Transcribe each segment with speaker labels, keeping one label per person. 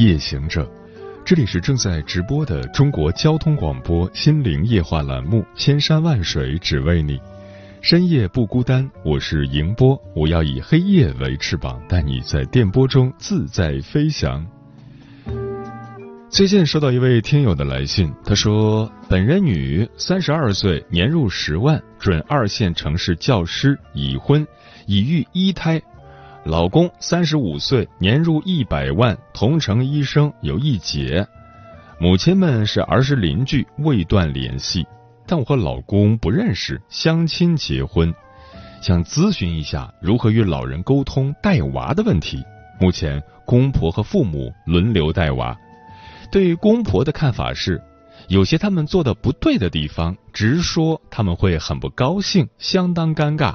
Speaker 1: 夜行者，这里是正在直播的中国交通广播心灵夜话栏目《千山万水只为你》，深夜不孤单，我是迎波，我要以黑夜为翅膀，带你在电波中自在飞翔。最近收到一位听友的来信，他说：“本人女，三十二岁，年入十万，准二线城市教师，已婚，已育一胎。”老公三十五岁，年入一百万，同城医生，有一姐。母亲们是儿时邻居，未断联系。但我和老公不认识，相亲结婚，想咨询一下如何与老人沟通带娃的问题。目前公婆和父母轮流带娃，对于公婆的看法是，有些他们做的不对的地方，直说他们会很不高兴，相当尴尬。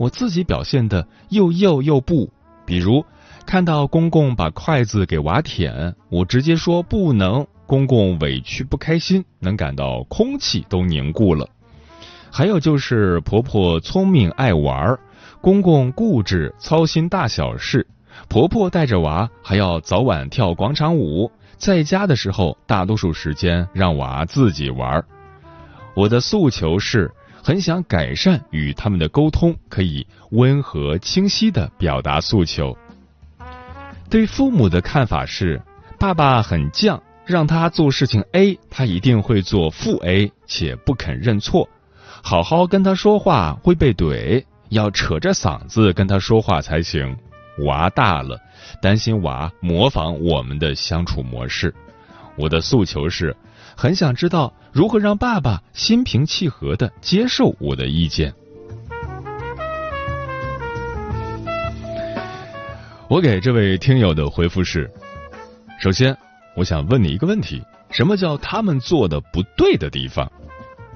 Speaker 1: 我自己表现的又又又不，比如看到公公把筷子给娃舔，我直接说不能，公公委屈不开心，能感到空气都凝固了。还有就是婆婆聪明爱玩，公公固执操心大小事，婆婆带着娃还要早晚跳广场舞，在家的时候大多数时间让娃自己玩。我的诉求是。很想改善与他们的沟通，可以温和清晰的表达诉求。对父母的看法是：爸爸很犟，让他做事情 A，他一定会做负 A，且不肯认错。好好跟他说话会被怼，要扯着嗓子跟他说话才行。娃大了，担心娃模仿我们的相处模式。我的诉求是。很想知道如何让爸爸心平气和的接受我的意见。我给这位听友的回复是：首先，我想问你一个问题，什么叫他们做的不对的地方？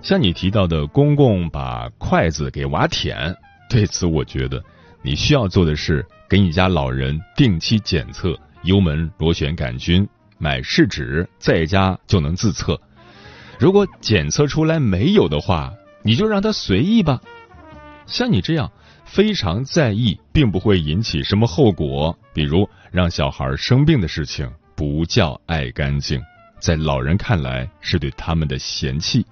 Speaker 1: 像你提到的，公公把筷子给娃舔，对此我觉得你需要做的是给你家老人定期检测幽门螺旋杆菌。买试纸，在家就能自测。如果检测出来没有的话，你就让他随意吧。像你这样非常在意，并不会引起什么后果，比如让小孩生病的事情，不叫爱干净。在老人看来，是对他们的嫌弃。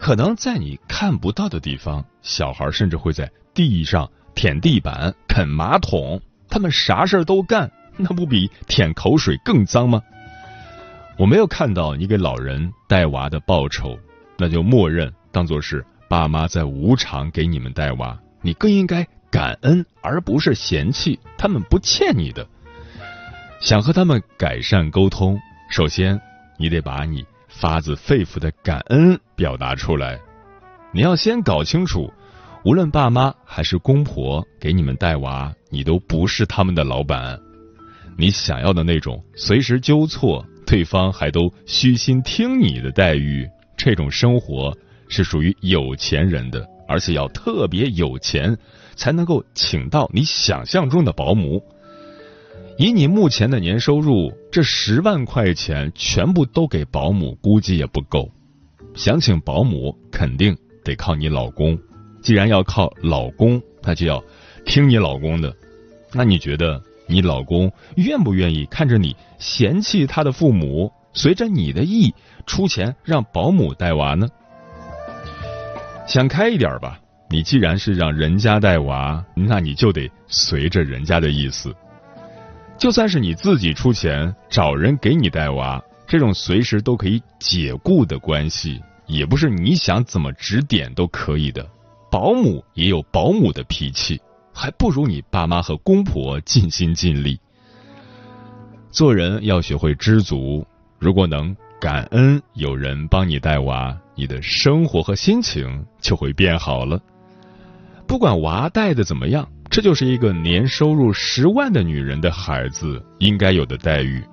Speaker 1: 可能在你看不到的地方，小孩甚至会在地上舔地板、啃马桶，他们啥事儿都干。那不比舔口水更脏吗？我没有看到你给老人带娃的报酬，那就默认当做是爸妈在无偿给你们带娃。你更应该感恩，而不是嫌弃他们不欠你的。想和他们改善沟通，首先你得把你发自肺腑的感恩表达出来。你要先搞清楚，无论爸妈还是公婆给你们带娃，你都不是他们的老板。你想要的那种随时纠错，对方还都虚心听你的待遇，这种生活是属于有钱人的，而且要特别有钱才能够请到你想象中的保姆。以你目前的年收入，这十万块钱全部都给保姆，估计也不够。想请保姆，肯定得靠你老公。既然要靠老公，那就要听你老公的。那你觉得？你老公愿不愿意看着你嫌弃他的父母，随着你的意出钱让保姆带娃呢？想开一点吧，你既然是让人家带娃，那你就得随着人家的意思。就算是你自己出钱找人给你带娃，这种随时都可以解雇的关系，也不是你想怎么指点都可以的。保姆也有保姆的脾气。还不如你爸妈和公婆尽心尽力。做人要学会知足，如果能感恩有人帮你带娃，你的生活和心情就会变好了。不管娃带的怎么样，这就是一个年收入十万的女人的孩子应该有的待遇。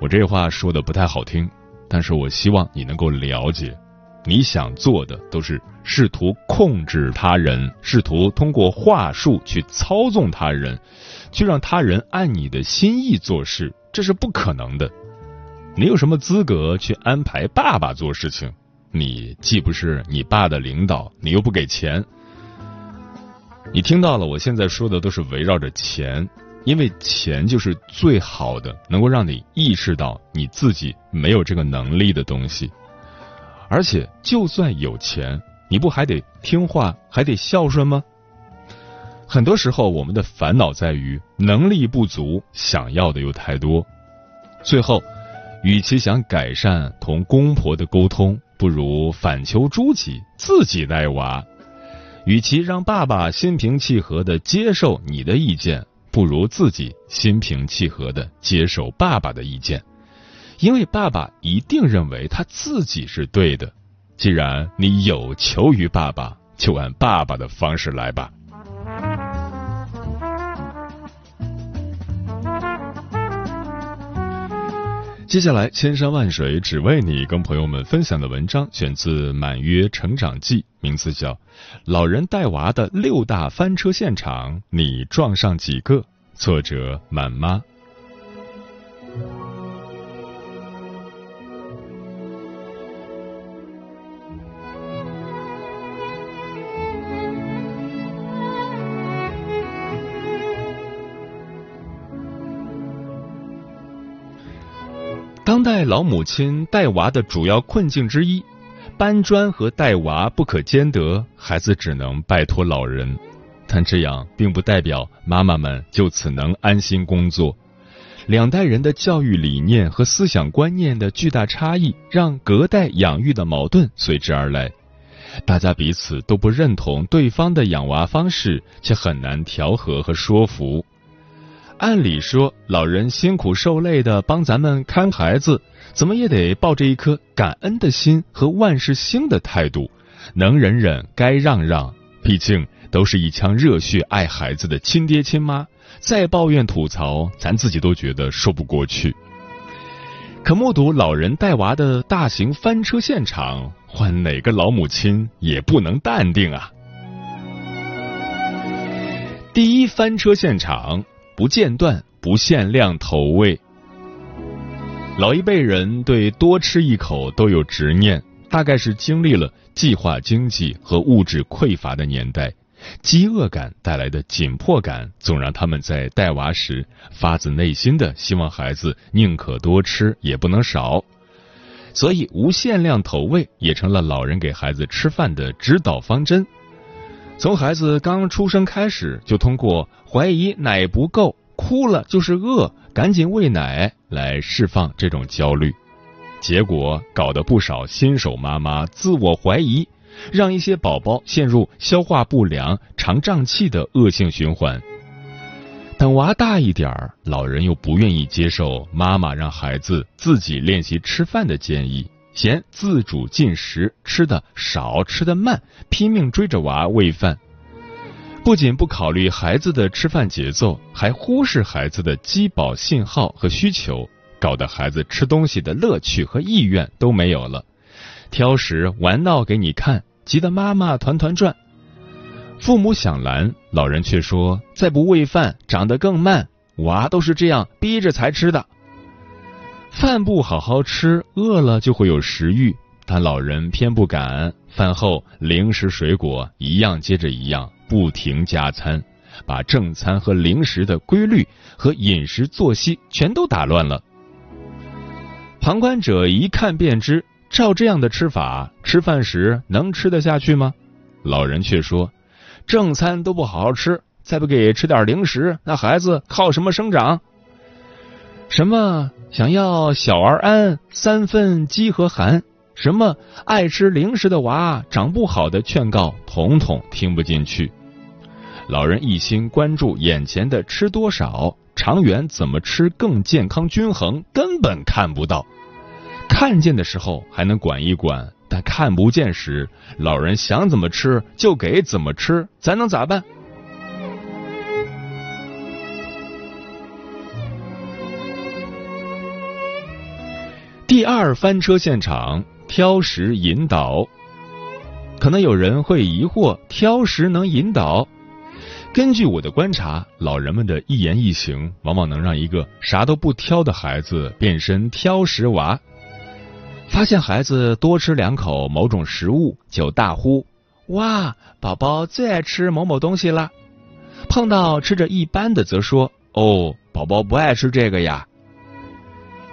Speaker 1: 我这话说的不太好听，但是我希望你能够了解，你想做的都是试图控制他人，试图通过话术去操纵他人，去让他人按你的心意做事，这是不可能的。你有什么资格去安排爸爸做事情？你既不是你爸的领导，你又不给钱。你听到了，我现在说的都是围绕着钱，因为钱就是最好的，能够让你意识到你自己没有这个能力的东西。而且，就算有钱，你不还得听话，还得孝顺吗？很多时候，我们的烦恼在于能力不足，想要的又太多，最后，与其想改善同公婆的沟通，不如反求诸己，自己带娃。与其让爸爸心平气和的接受你的意见，不如自己心平气和的接受爸爸的意见，因为爸爸一定认为他自己是对的。既然你有求于爸爸，就按爸爸的方式来吧。接下来，千山万水只为你，跟朋友们分享的文章选自《满约成长记》，名字叫《老人带娃的六大翻车现场》，你撞上几个？作者：满妈。老母亲带娃的主要困境之一，搬砖和带娃不可兼得，孩子只能拜托老人。但这样并不代表妈妈们就此能安心工作。两代人的教育理念和思想观念的巨大差异，让隔代养育的矛盾随之而来。大家彼此都不认同对方的养娃方式，却很难调和和说服。按理说，老人辛苦受累的帮咱们看孩子，怎么也得抱着一颗感恩的心和万事兴的态度，能忍忍，该让让。毕竟都是一腔热血爱孩子的亲爹亲妈，再抱怨吐槽，咱自己都觉得说不过去。可目睹老人带娃的大型翻车现场，换哪个老母亲也不能淡定啊！第一翻车现场。不间断、不限量投喂。老一辈人对多吃一口都有执念，大概是经历了计划经济和物质匮乏的年代，饥饿感带来的紧迫感，总让他们在带娃时发自内心的希望孩子宁可多吃也不能少。所以，无限量投喂也成了老人给孩子吃饭的指导方针。从孩子刚出生开始，就通过怀疑奶不够、哭了就是饿，赶紧喂奶来释放这种焦虑，结果搞得不少新手妈妈自我怀疑，让一些宝宝陷入消化不良、肠胀气的恶性循环。等娃大一点儿，老人又不愿意接受妈妈让孩子自己练习吃饭的建议。嫌自主进食吃的少吃的慢，拼命追着娃喂饭，不仅不考虑孩子的吃饭节奏，还忽视孩子的饥饱信号和需求，搞得孩子吃东西的乐趣和意愿都没有了，挑食玩闹给你看，急得妈妈团团转。父母想拦，老人却说再不喂饭长得更慢，娃都是这样逼着才吃的。饭不好好吃，饿了就会有食欲，但老人偏不敢。饭后零食、水果一样接着一样，不停加餐，把正餐和零食的规律和饮食作息全都打乱了。旁观者一看便知，照这样的吃法，吃饭时能吃得下去吗？老人却说，正餐都不好好吃，再不给吃点零食，那孩子靠什么生长？什么想要小儿安，三分饥和寒？什么爱吃零食的娃长不好的劝告，统统听不进去。老人一心关注眼前的吃多少，长远怎么吃更健康均衡，根本看不到。看见的时候还能管一管，但看不见时，老人想怎么吃就给怎么吃，咱能咋办？第二翻车现场，挑食引导。可能有人会疑惑，挑食能引导？根据我的观察，老人们的一言一行，往往能让一个啥都不挑的孩子变身挑食娃。发现孩子多吃两口某种食物，就大呼：“哇，宝宝最爱吃某某东西了。”碰到吃着一般的，则说：“哦，宝宝不爱吃这个呀。”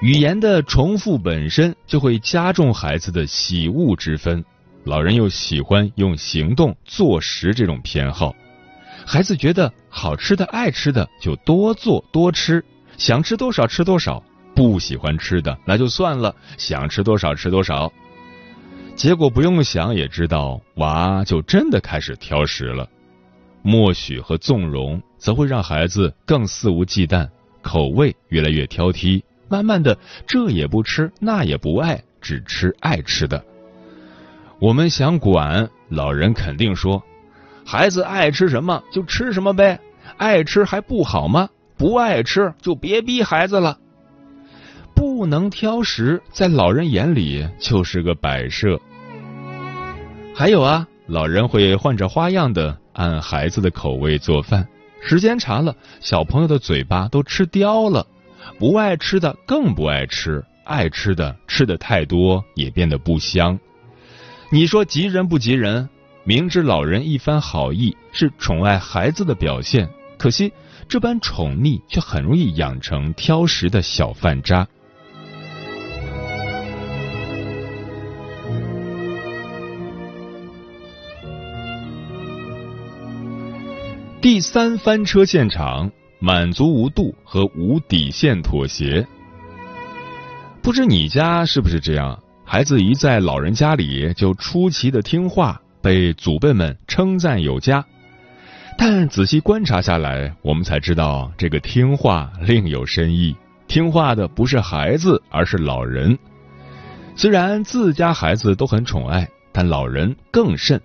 Speaker 1: 语言的重复本身就会加重孩子的喜恶之分，老人又喜欢用行动坐实这种偏好，孩子觉得好吃的、爱吃的就多做多吃，想吃多少吃多少，不喜欢吃的那就算了，想吃多少吃多少。结果不用想也知道，娃就真的开始挑食了。默许和纵容则会让孩子更肆无忌惮，口味越来越挑剔。慢慢的，这也不吃，那也不爱，只吃爱吃的。我们想管老人，肯定说，孩子爱吃什么就吃什么呗，爱吃还不好吗？不爱吃就别逼孩子了。不能挑食，在老人眼里就是个摆设。还有啊，老人会换着花样的按孩子的口味做饭，时间长了，小朋友的嘴巴都吃刁了。不爱吃的更不爱吃，爱吃的吃的太多也变得不香。你说急人不急人？明知老人一番好意是宠爱孩子的表现，可惜这般宠溺却很容易养成挑食的小饭渣。第三翻车现场。满足无度和无底线妥协，不知你家是不是这样？孩子一在老人家里就出奇的听话，被祖辈们称赞有加。但仔细观察下来，我们才知道这个听话另有深意。听话的不是孩子，而是老人。虽然自家孩子都很宠爱，但老人更甚。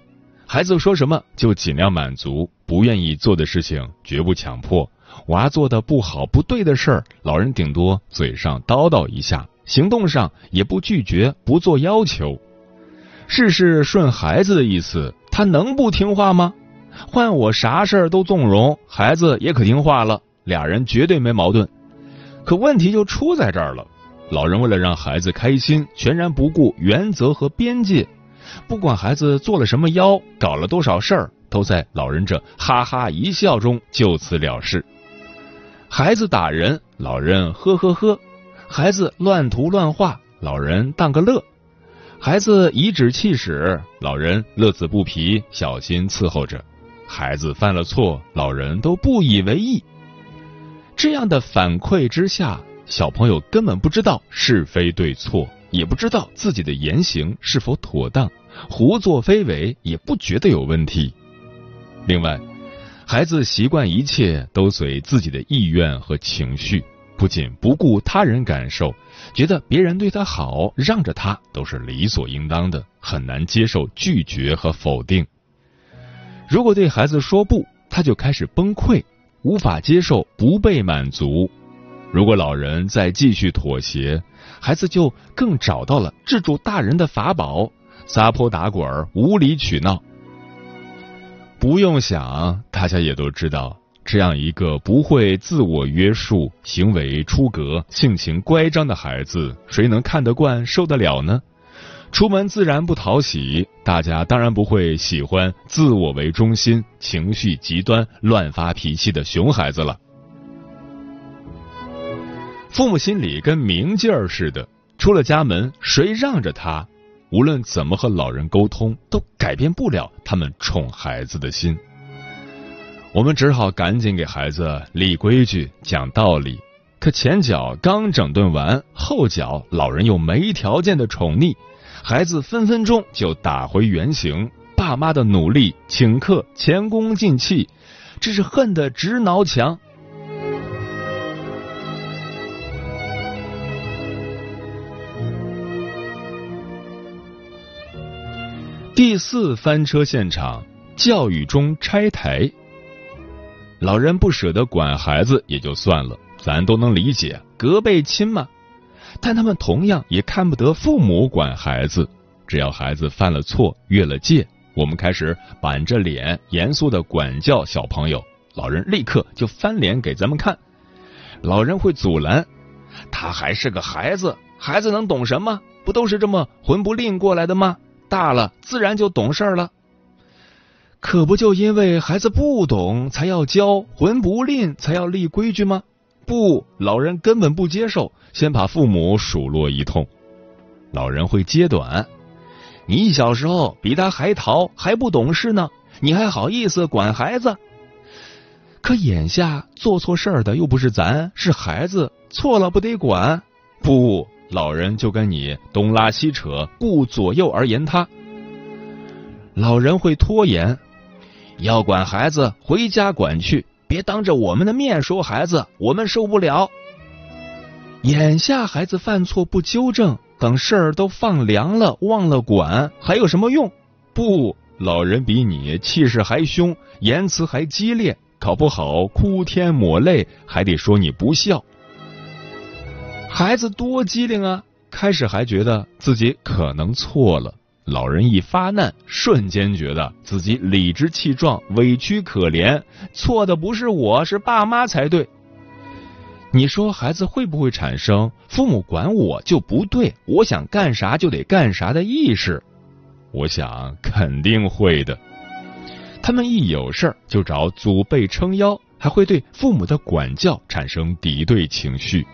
Speaker 1: 孩子说什么就尽量满足，不愿意做的事情绝不强迫。娃做的不好不对的事儿，老人顶多嘴上叨叨一下，行动上也不拒绝，不做要求，事事顺孩子的意思，他能不听话吗？换我啥事儿都纵容，孩子也可听话了，俩人绝对没矛盾。可问题就出在这儿了，老人为了让孩子开心，全然不顾原则和边界，不管孩子做了什么妖，搞了多少事儿，都在老人这哈哈一笑中就此了事。孩子打人，老人呵呵呵；孩子乱涂乱画，老人当个乐；孩子颐指气使，老人乐此不疲，小心伺候着；孩子犯了错，老人都不以为意。这样的反馈之下，小朋友根本不知道是非对错，也不知道自己的言行是否妥当，胡作非为也不觉得有问题。另外，孩子习惯一切都随自己的意愿和情绪，不仅不顾他人感受，觉得别人对他好，让着他都是理所应当的，很难接受拒绝和否定。如果对孩子说不，他就开始崩溃，无法接受不被满足。如果老人再继续妥协，孩子就更找到了制住大人的法宝，撒泼打滚，无理取闹。不用想，大家也都知道，这样一个不会自我约束、行为出格、性情乖张的孩子，谁能看得惯、受得了呢？出门自然不讨喜，大家当然不会喜欢自我为中心、情绪极端、乱发脾气的熊孩子了。父母心里跟明镜儿似的，出了家门，谁让着他？无论怎么和老人沟通，都改变不了他们宠孩子的心。我们只好赶紧给孩子立规矩、讲道理。可前脚刚整顿完，后脚老人又没条件的宠溺，孩子分分钟就打回原形。爸妈的努力、请客、前功尽弃，这是恨得直挠墙。第四翻车现场，教育中拆台。老人不舍得管孩子也就算了，咱都能理解，隔辈亲嘛。但他们同样也看不得父母管孩子。只要孩子犯了错、越了界，我们开始板着脸严肃的管教小朋友，老人立刻就翻脸给咱们看。老人会阻拦，他还是个孩子，孩子能懂什么？不都是这么混不吝过来的吗？大了自然就懂事了。可不就因为孩子不懂才要教，混不吝才要立规矩吗？不，老人根本不接受，先把父母数落一通。老人会揭短，你小时候比他还淘，还不懂事呢，你还好意思管孩子？可眼下做错事儿的又不是咱，是孩子，错了不得管？不，老人就跟你东拉西扯，顾左右而言他。老人会拖延。要管孩子，回家管去，别当着我们的面说孩子，我们受不了。眼下孩子犯错不纠正，等事儿都放凉了，忘了管，还有什么用？不，老人比你气势还凶，言辞还激烈，搞不好哭天抹泪，还得说你不孝。孩子多机灵啊，开始还觉得自己可能错了。老人一发难，瞬间觉得自己理直气壮、委屈可怜，错的不是我，是爸妈才对。你说孩子会不会产生父母管我就不对，我想干啥就得干啥的意识？我想肯定会的。他们一有事儿就找祖辈撑腰，还会对父母的管教产生敌对情绪，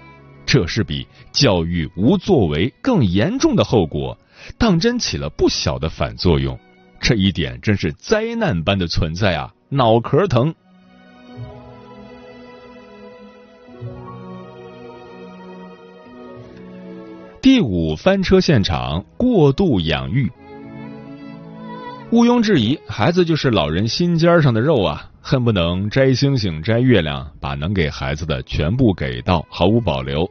Speaker 1: 这是比教育无作为更严重的后果。当真起了不小的反作用，这一点真是灾难般的存在啊！脑壳疼。第五翻车现场：过度养育。毋庸置疑，孩子就是老人心尖上的肉啊，恨不能摘星星摘月亮，把能给孩子的全部给到，毫无保留。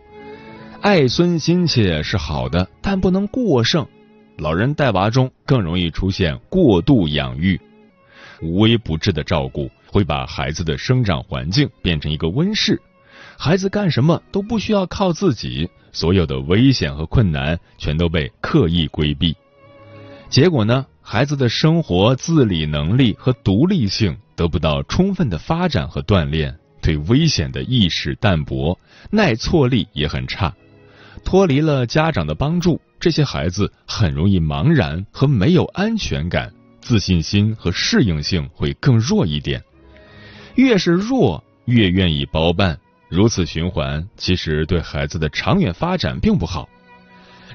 Speaker 1: 爱孙心切是好的，但不能过剩。老人带娃中更容易出现过度养育，无微不至的照顾会把孩子的生长环境变成一个温室，孩子干什么都不需要靠自己，所有的危险和困难全都被刻意规避。结果呢，孩子的生活自理能力和独立性得不到充分的发展和锻炼，对危险的意识淡薄，耐挫力也很差，脱离了家长的帮助。这些孩子很容易茫然和没有安全感，自信心和适应性会更弱一点。越是弱，越愿意包办，如此循环，其实对孩子的长远发展并不好。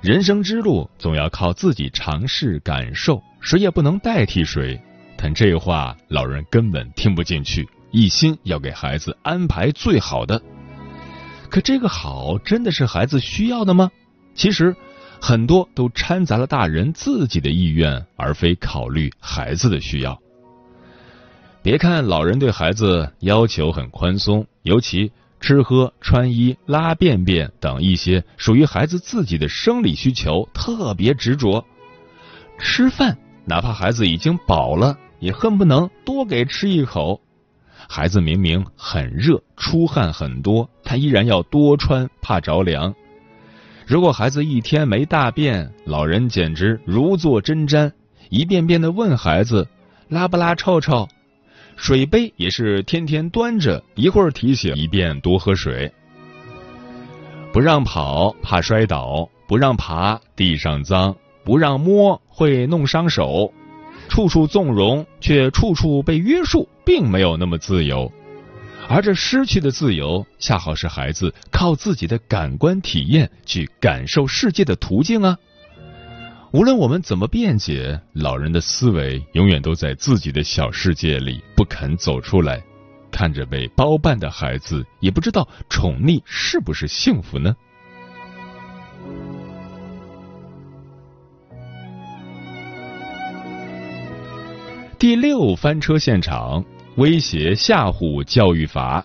Speaker 1: 人生之路总要靠自己尝试感受，谁也不能代替谁。但这话老人根本听不进去，一心要给孩子安排最好的。可这个好真的是孩子需要的吗？其实。很多都掺杂了大人自己的意愿，而非考虑孩子的需要。别看老人对孩子要求很宽松，尤其吃喝穿衣拉便便等一些属于孩子自己的生理需求特别执着。吃饭，哪怕孩子已经饱了，也恨不能多给吃一口。孩子明明很热，出汗很多，他依然要多穿，怕着凉。如果孩子一天没大便，老人简直如坐针毡，一遍遍的问孩子拉不拉臭臭，水杯也是天天端着，一会儿提醒一遍多喝水。不让跑怕摔倒，不让爬地上脏，不让摸会弄伤手，处处纵容却处处被约束，并没有那么自由。而这失去的自由，恰好是孩子靠自己的感官体验去感受世界的途径啊！无论我们怎么辩解，老人的思维永远都在自己的小世界里，不肯走出来。看着被包办的孩子，也不知道宠溺是不是幸福呢？第六翻车现场。威胁吓唬教育法。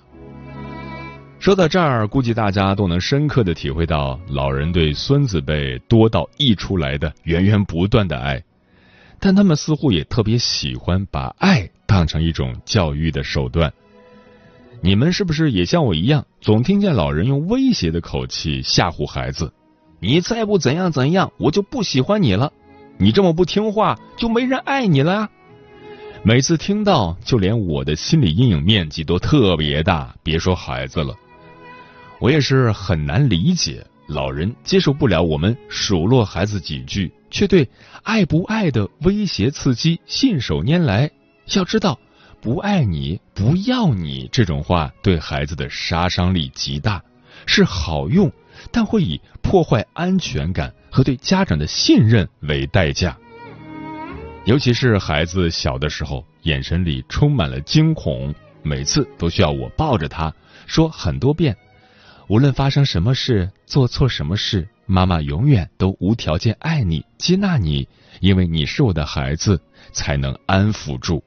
Speaker 1: 说到这儿，估计大家都能深刻的体会到老人对孙子辈多到溢出来的源源不断的爱，但他们似乎也特别喜欢把爱当成一种教育的手段。你们是不是也像我一样，总听见老人用威胁的口气吓唬孩子？你再不怎样怎样，我就不喜欢你了。你这么不听话，就没人爱你了。每次听到，就连我的心理阴影面积都特别大，别说孩子了。我也是很难理解，老人接受不了我们数落孩子几句，却对爱不爱的威胁刺激信手拈来。要知道，不爱你、不要你这种话，对孩子的杀伤力极大，是好用，但会以破坏安全感和对家长的信任为代价。尤其是孩子小的时候，眼神里充满了惊恐，每次都需要我抱着他说很多遍。无论发生什么事，做错什么事，妈妈永远都无条件爱你、接纳你，因为你是我的孩子，才能安抚住。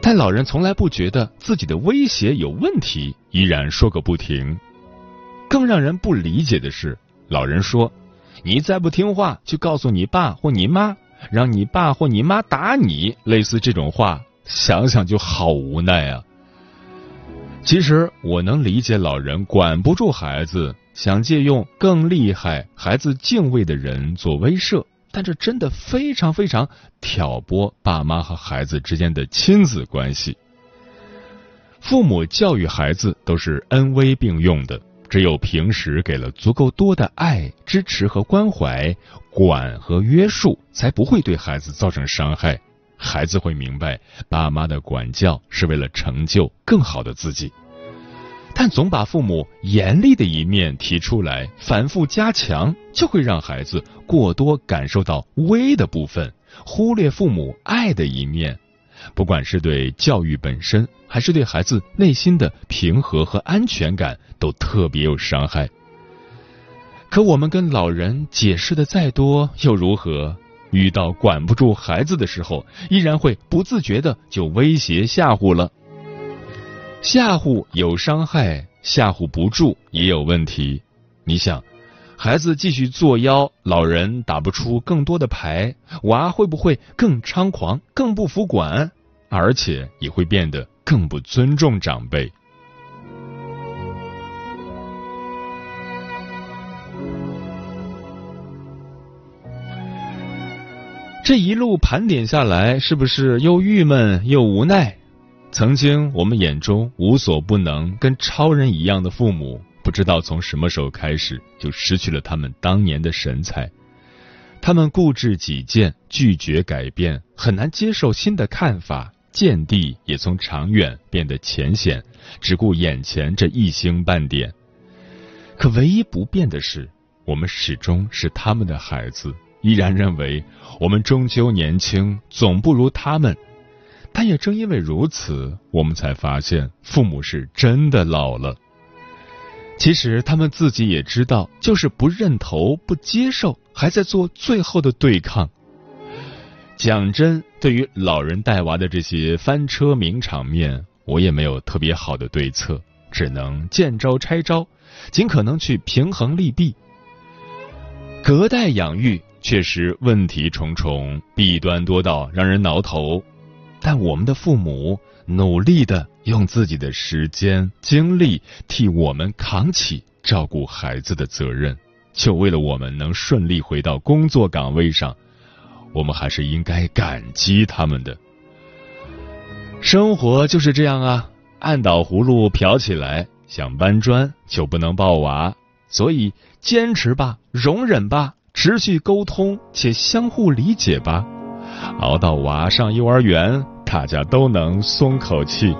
Speaker 1: 但老人从来不觉得自己的威胁有问题，依然说个不停。更让人不理解的是，老人说：“你再不听话，就告诉你爸或你妈，让你爸或你妈打你。”类似这种话，想想就好无奈啊。其实我能理解老人管不住孩子，想借用更厉害、孩子敬畏的人做威慑，但这真的非常非常挑拨爸妈和孩子之间的亲子关系。父母教育孩子都是恩威并用的，只有平时给了足够多的爱、支持和关怀，管和约束，才不会对孩子造成伤害。孩子会明白，爸妈的管教是为了成就更好的自己，但总把父母严厉的一面提出来，反复加强，就会让孩子过多感受到威的部分，忽略父母爱的一面。不管是对教育本身，还是对孩子内心的平和和安全感，都特别有伤害。可我们跟老人解释的再多，又如何？遇到管不住孩子的时候，依然会不自觉的就威胁吓唬了。吓唬有伤害，吓唬不住也有问题。你想，孩子继续作妖，老人打不出更多的牌，娃会不会更猖狂、更不服管，而且也会变得更不尊重长辈？这一路盘点下来，是不是又郁闷又无奈？曾经我们眼中无所不能、跟超人一样的父母，不知道从什么时候开始就失去了他们当年的神采。他们固执己见，拒绝改变，很难接受新的看法，见地也从长远变得浅显，只顾眼前这一星半点。可唯一不变的是，我们始终是他们的孩子。依然认为我们终究年轻，总不如他们。但也正因为如此，我们才发现父母是真的老了。其实他们自己也知道，就是不认头、不接受，还在做最后的对抗。讲真，对于老人带娃的这些翻车名场面，我也没有特别好的对策，只能见招拆招，尽可能去平衡利弊。隔代养育。确实问题重重，弊端多到让人挠头。但我们的父母努力的用自己的时间精力替我们扛起照顾孩子的责任，就为了我们能顺利回到工作岗位上，我们还是应该感激他们的。生活就是这样啊，按倒葫芦瓢起来，想搬砖就不能抱娃，所以坚持吧，容忍吧。持续沟通且相互理解吧，熬到娃上幼儿园，大家都能松口气。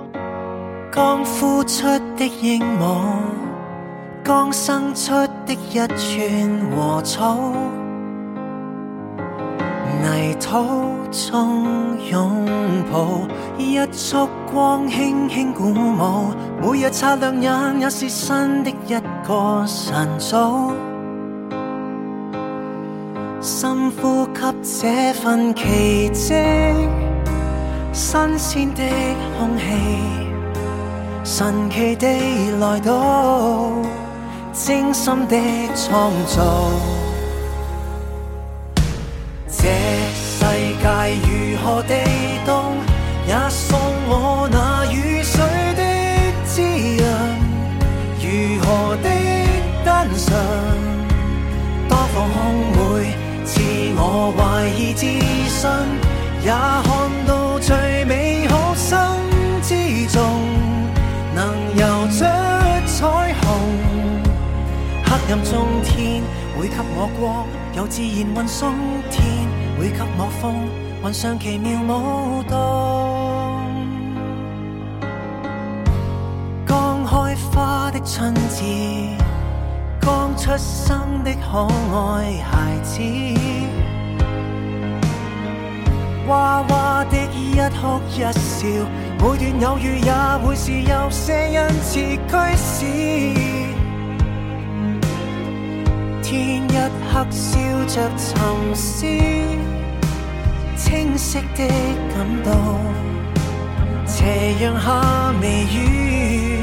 Speaker 2: 刚孵出的鹦鹉，刚生出的一串禾草，泥土中拥抱，一束光轻轻鼓舞，每日擦亮眼也是新的一个晨早。深呼吸这份奇迹，新鲜的空气，神奇地来到，精心的创造。这世界如何地动，也送我那雨水的滋润。如何的单纯，多放空，会赐我怀疑自信，也看到。任中天會給我光，有自然運送天會給我風，雲上奇妙舞動。剛開花的春至，剛出生的可愛孩子，娃娃的一哭一笑，每段偶遇也會是有些恩赐驱使。天一黑，笑着沉思，清晰的感到斜陽下微雨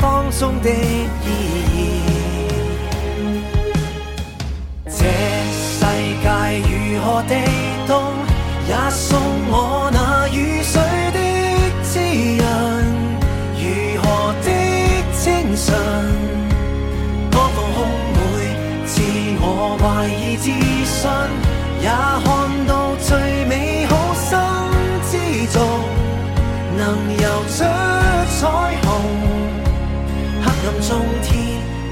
Speaker 2: 當中的意義。這世界如何地凍，也送我那雨水的滋潤，如何的精神，我懷疑自信，也看到最美好生之中，能游出彩虹。黑暗中天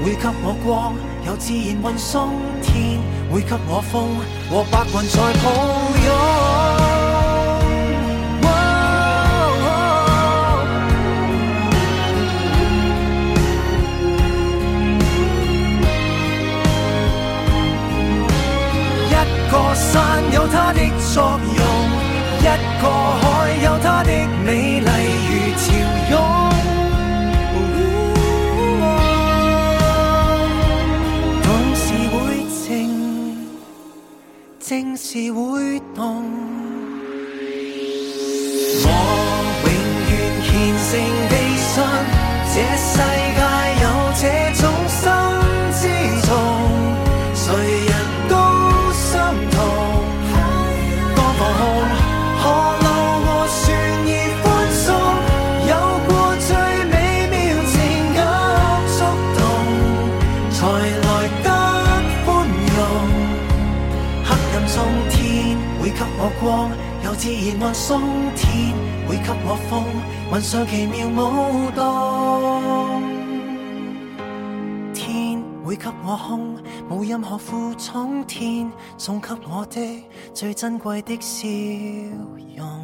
Speaker 2: 會給我光，有自然運送天會給我風和白雲在抱擁。个山有它的作用，一个海有它的美丽如潮湧。懂是會靜，靜是会动。我永远虔诚地信，这世界松天会给我风，云上奇妙舞动。天会给我空，无任何负重，天送给我的最珍贵的笑容。